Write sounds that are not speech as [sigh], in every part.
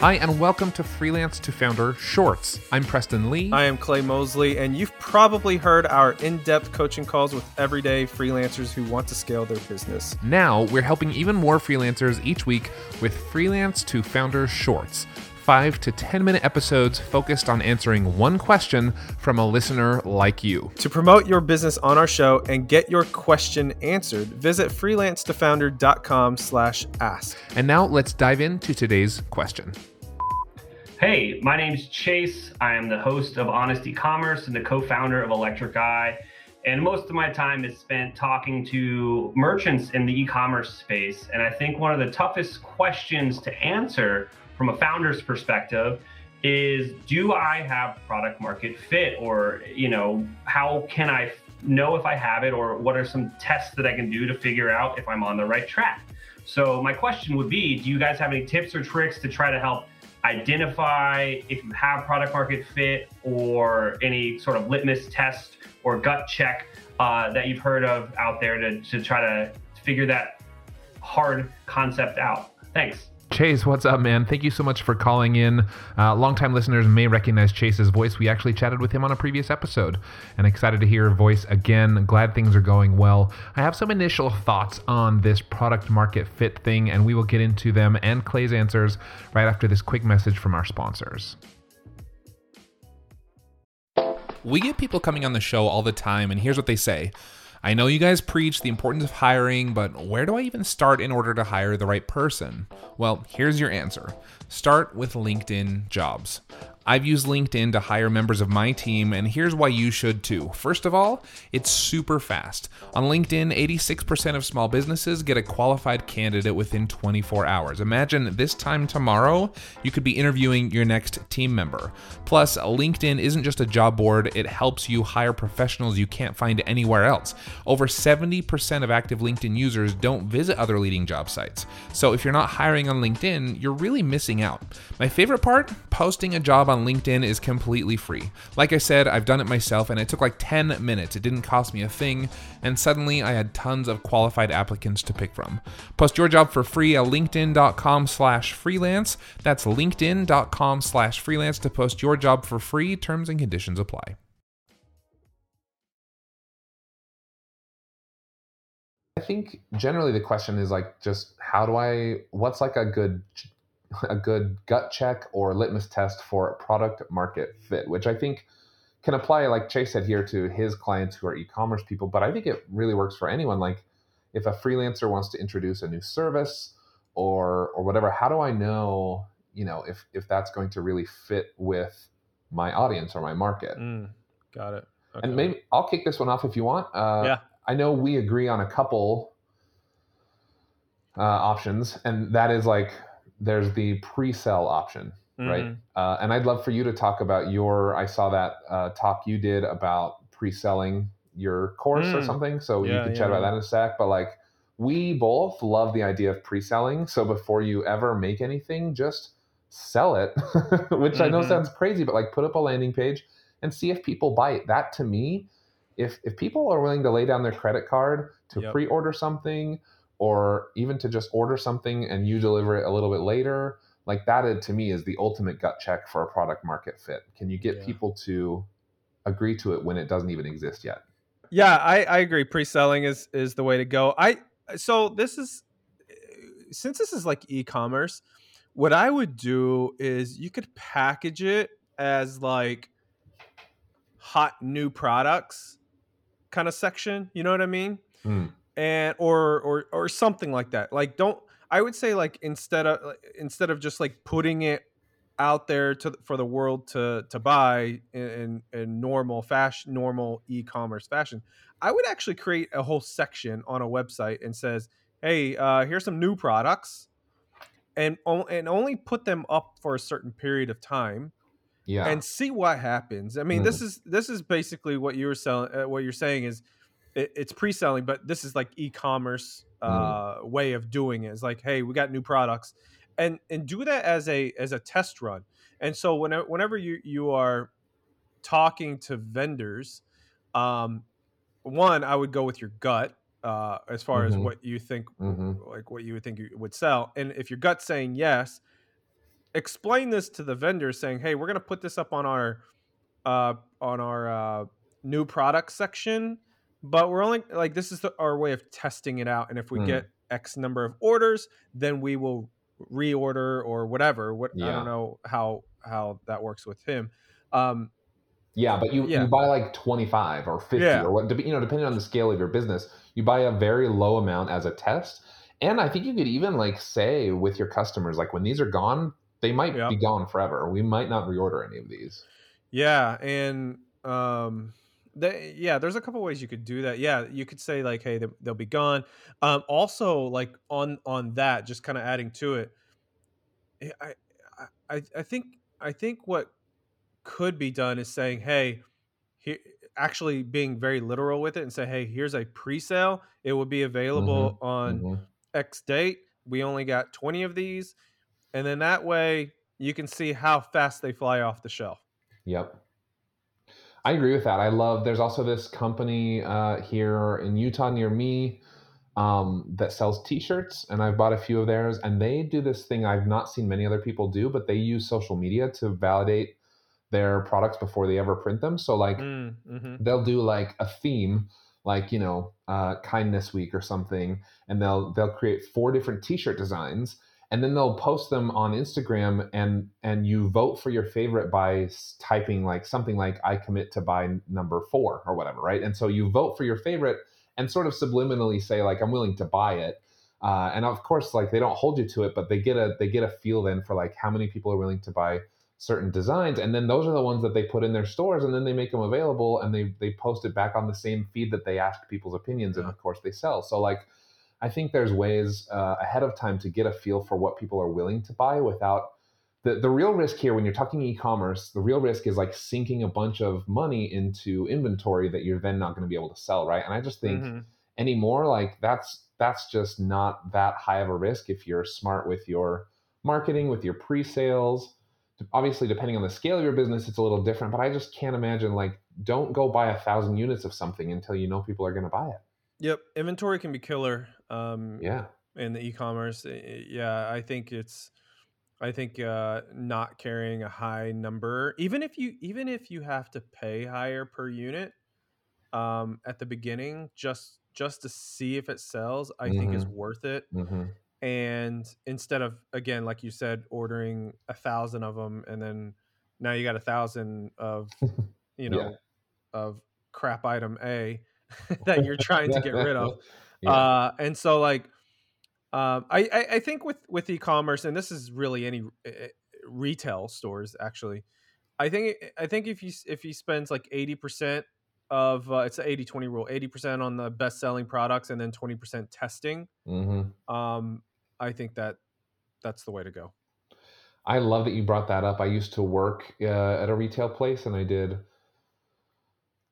Hi, and welcome to Freelance to Founder Shorts. I'm Preston Lee. I am Clay Mosley, and you've probably heard our in depth coaching calls with everyday freelancers who want to scale their business. Now, we're helping even more freelancers each week with Freelance to Founder Shorts. Five to 10 minute episodes focused on answering one question from a listener like you. To promote your business on our show and get your question answered, visit freelancetofounder.com slash ask. And now let's dive into today's question. Hey, my name's Chase. I am the host of Honest E-commerce and the co-founder of Electric Eye. And most of my time is spent talking to merchants in the e-commerce space. And I think one of the toughest questions to answer from a founder's perspective is do I have product market fit or you know how can I know if I have it or what are some tests that I can do to figure out if I'm on the right track. So my question would be do you guys have any tips or tricks to try to help identify if you have product market fit or any sort of litmus test or gut check uh, that you've heard of out there to, to try to figure that hard concept out. Thanks. Chase, what's up, man? Thank you so much for calling in. Uh, longtime listeners may recognize Chase's voice. We actually chatted with him on a previous episode, and excited to hear your voice again. Glad things are going well. I have some initial thoughts on this product market fit thing, and we will get into them and Clay's answers right after this quick message from our sponsors. We get people coming on the show all the time, and here's what they say. I know you guys preach the importance of hiring, but where do I even start in order to hire the right person? Well, here's your answer start with LinkedIn jobs. I've used LinkedIn to hire members of my team, and here's why you should too. First of all, it's super fast. On LinkedIn, 86% of small businesses get a qualified candidate within 24 hours. Imagine this time tomorrow, you could be interviewing your next team member. Plus, LinkedIn isn't just a job board, it helps you hire professionals you can't find anywhere else. Over 70% of active LinkedIn users don't visit other leading job sites. So if you're not hiring on LinkedIn, you're really missing out. My favorite part posting a job on LinkedIn is completely free. Like I said, I've done it myself and it took like 10 minutes. It didn't cost me a thing, and suddenly I had tons of qualified applicants to pick from. Post your job for free at linkedin.com slash freelance. That's linkedin.com slash freelance to post your job for free. Terms and conditions apply. I think generally the question is like just how do I what's like a good a good gut check or litmus test for product market fit, which I think can apply, like Chase said here, to his clients who are e-commerce people. But I think it really works for anyone. Like if a freelancer wants to introduce a new service or or whatever, how do I know, you know, if if that's going to really fit with my audience or my market? Mm, got it. Okay. And maybe I'll kick this one off if you want. Uh, yeah. I know we agree on a couple uh, options, and that is like there's the pre-sell option, mm-hmm. right? Uh, and I'd love for you to talk about your. I saw that uh, talk you did about pre-selling your course mm. or something, so yeah, you can yeah, chat about that in a sec. But like, we both love the idea of pre-selling. So before you ever make anything, just sell it, [laughs] which mm-hmm. I know mm-hmm. sounds crazy, but like, put up a landing page and see if people buy it. That to me, if if people are willing to lay down their credit card to yep. pre-order something or even to just order something and you deliver it a little bit later like that to me is the ultimate gut check for a product market fit. Can you get yeah. people to agree to it when it doesn't even exist yet? Yeah I, I agree. Pre-selling is is the way to go. I so this is since this is like e-commerce what i would do is you could package it as like hot new products kind of section you know what i mean? Mm and or or or something like that. Like don't I would say like instead of instead of just like putting it out there to for the world to to buy in, in normal fashion normal e-commerce fashion i would actually create a whole section on a website and says hey uh, here's some new products and and only put them up for a certain period of time yeah and see what happens i mean mm. this is this is basically what you were selling uh, what you're saying is it, it's pre-selling, but this is like e-commerce mm-hmm. uh, mm. way of doing it. It's like, hey, we got new products, and and do that as a as a test run. And so whenever whenever you you are talking to vendors, um, one I would go with your gut uh, as far mm-hmm. as what you think, mm-hmm. like what you would think you would sell. And if your gut's saying yes, explain this to the vendor saying, "Hey, we're going to put this up on our uh on our uh new product section, but we're only like this is the, our way of testing it out and if we Hmm. get X number of orders, then we will reorder or whatever. What I don't know how how that works with him. Um Yeah, but you, Yeah. you buy like 25 or 50 Yeah. or what, you know, depending on the scale of your business, you buy a very low amount as a test. And I think you could even like say with your customers, like when these are gone, they might Yep. be gone forever. We might not reorder any of these. Yeah, and um, they, yeah, there's a couple ways you could do that. Yeah, you could say like, hey, they- they'll be gone. Um, also, like on on that, just kind of adding to it, eh, I, I I think I think what could be done is saying, hey, here, actually being very literal with it and say, hey, here's a pre-sale. It will be available on Mhm. X date. We only got 20 of these, and then that way you can see how fast they fly off the shelf. Yep. I agree with that. I love. There's also this company uh, here in Utah near me um, that sells T-shirts, and I've bought a few of theirs. And they do this thing I've not seen many other people do, but they use social media to validate their products before they ever print them. So like Mm, hmm they'll do like a theme, like you know, uh, kindness week or something, and they'll they'll create four different T-shirt designs, and then they'll post them on Instagram, and and you vote for your favorite by typing like something like I commit to buy number four or whatever, right? And so you vote for your favorite, and sort of subliminally say like I'm willing to buy it. Uh, and of course, like they don't hold you to it, but they get a they get a feel then for like how many people are willing to buy certain designs and then those are the ones that they put in their stores and then they make them available and they they post it back on the same feed that they ask people's opinions and of course they sell so like i think there's ways uh, ahead of time to get a feel for what people are willing to buy without the, the real risk here when you're talking e-commerce the real risk is like sinking a bunch of money into inventory that you're then not going to be able to sell right? And i just think Mhm. anymore like that's that's just not that high of a risk if you're smart with your marketing with your pre-sales. Obviously depending on the scale of your business it's a little different but i just can't imagine like don't go buy a thousand units of something until you know people are going to buy it Yep, inventory can be killer. Um, yeah in the e-commerce, I- yeah, I think it's, I think uh, not carrying a high number, even if you even if you have to pay higher per unit, um, at the beginning, just just to see if it sells, I think is worth it. hmm And instead of again, like you said, ordering a thousand of them, and then now you got a thousand of, [laughs] you know, Yeah. of crap item A [laughs] that you're trying to get rid of. [laughs] yeah. Uh, and so like, um, I, I I think with with e-commerce, and this is really any uh, retail stores actually. I think I think if you if he spends like eighty percent of uh, it's an 80-20 rule, eighty percent on the best selling products, and then twenty percent testing. hmm Um, I think that that's the way to go. I love that you brought that up. I used to work uh, at a retail place, and I did,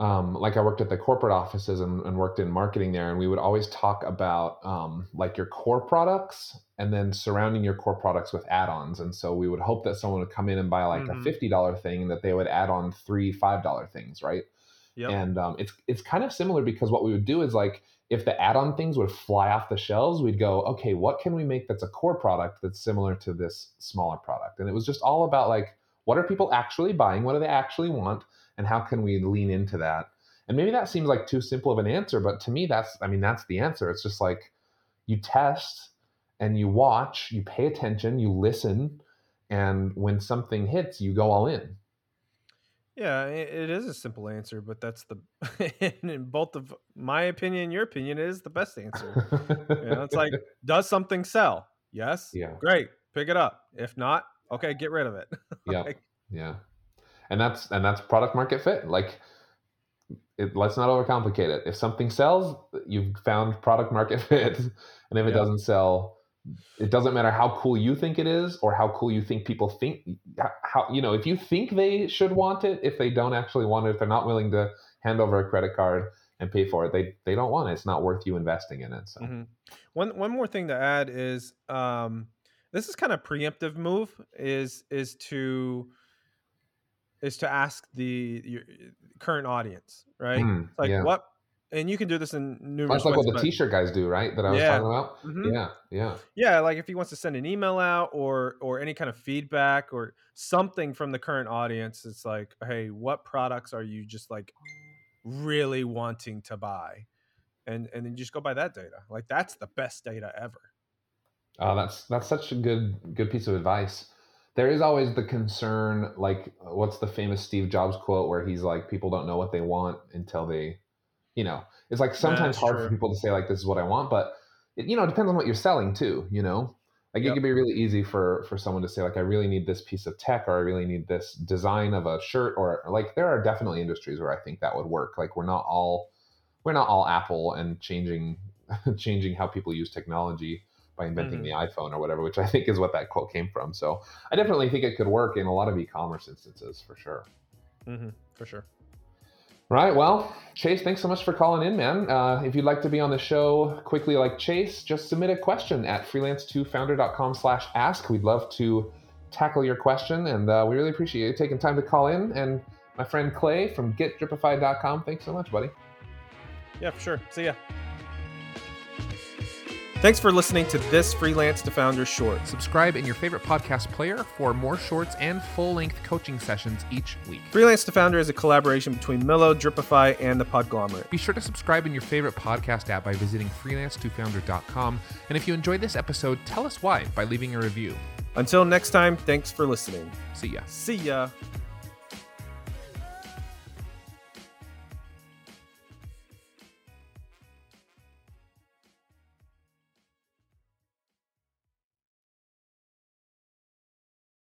um, like I worked at the corporate offices and, and worked in marketing there, and we would always talk about um, like your core products, and then surrounding your core products with add-ons. And so we would hope that someone would come in and buy like Mhm. a fifty dollar thing, and that they would add on three five dollar things, right? Yep. And um, it's it's kind of similar because what we would do is like if the add-on things would fly off the shelves, we'd go, okay, what can we make that's a core product that's similar to this smaller product? And it was just all about like what are people actually buying? What do they actually want? And how can we lean into that? And maybe that seems like too simple of an answer, but to me, that's I mean, that's the answer. It's just like you test and you watch, you pay attention, you listen, and when something hits, you go all in. Yeah, it is a simple answer, but that's the [laughs] in both of my opinion and your opinion it is the best answer. You know, it's like, [laughs] does something sell? Yes. Yeah. Great. Pick it up. If not, okay, get rid of it. [laughs] yeah. Like, yeah. And that's and that's product market fit. Like it, let's not overcomplicate it. If something sells you've found product market [laughs] fit. And if it Yeah. doesn't sell it doesn't matter how cool you think it is or how cool you think people think how you know if you think they should want it if they don't actually want it if they're not willing to hand over a credit card and pay for it they they don't want it. It's not worth you investing in it so. Mhm. One one more thing to add is um, this is kind of preemptive move is is to is to ask the your current audience, right? Mm, like yeah. what and you can do this in numerous That's like ways. what the t-shirt guys do, right? That I was Yeah. talking about. Mhm. Yeah, yeah. yeah like if he wants to send an email out or or any kind of feedback or something from the current audience it's like hey what products are you just like really wanting to buy and and then just go by that data like that's the best data ever Oh, that's that's such a good good piece of advice. There is always the concern, like what's the famous Steve Jobs quote where he's like, "People don't know what they want until they, you know." It's like sometimes That's hard true. for people to say like, "This is what I want," but it, you know, it depends on what you're selling too. You know, like it could be really easy for for someone to say like, "I really need this piece of tech," or "I really need this design of a shirt," or like there are definitely industries where I think that would work. Like we're not all we're not all Apple and changing [laughs] changing how people use technology by inventing Mhm. the iPhone or whatever, which I think is what that quote came from. So I definitely think it could work in a lot of e-commerce instances for sure. mm-hmm, for sure Right. Well, Chase, thanks so much for calling in, man. Uh, if you'd like to be on the show quickly like Chase, just submit a question at freelancetofounder.com slash ask. We'd love to tackle your question, and uh, we really appreciate you taking time to call in. And my friend Clay from getdripify.com, thanks so much, buddy. yeah for sure see ya thanks for listening to this freelance to founder short Subscribe in your favorite podcast player for more shorts and full-length coaching sessions each week. freelance to founder is a collaboration between Millo, Dripify, and the Podglomerate. Be sure to subscribe in your favorite podcast app by visiting freelancetofounder.com. And if you enjoyed this episode, tell us why by leaving a review. Until next time, thanks for listening. See ya. See ya.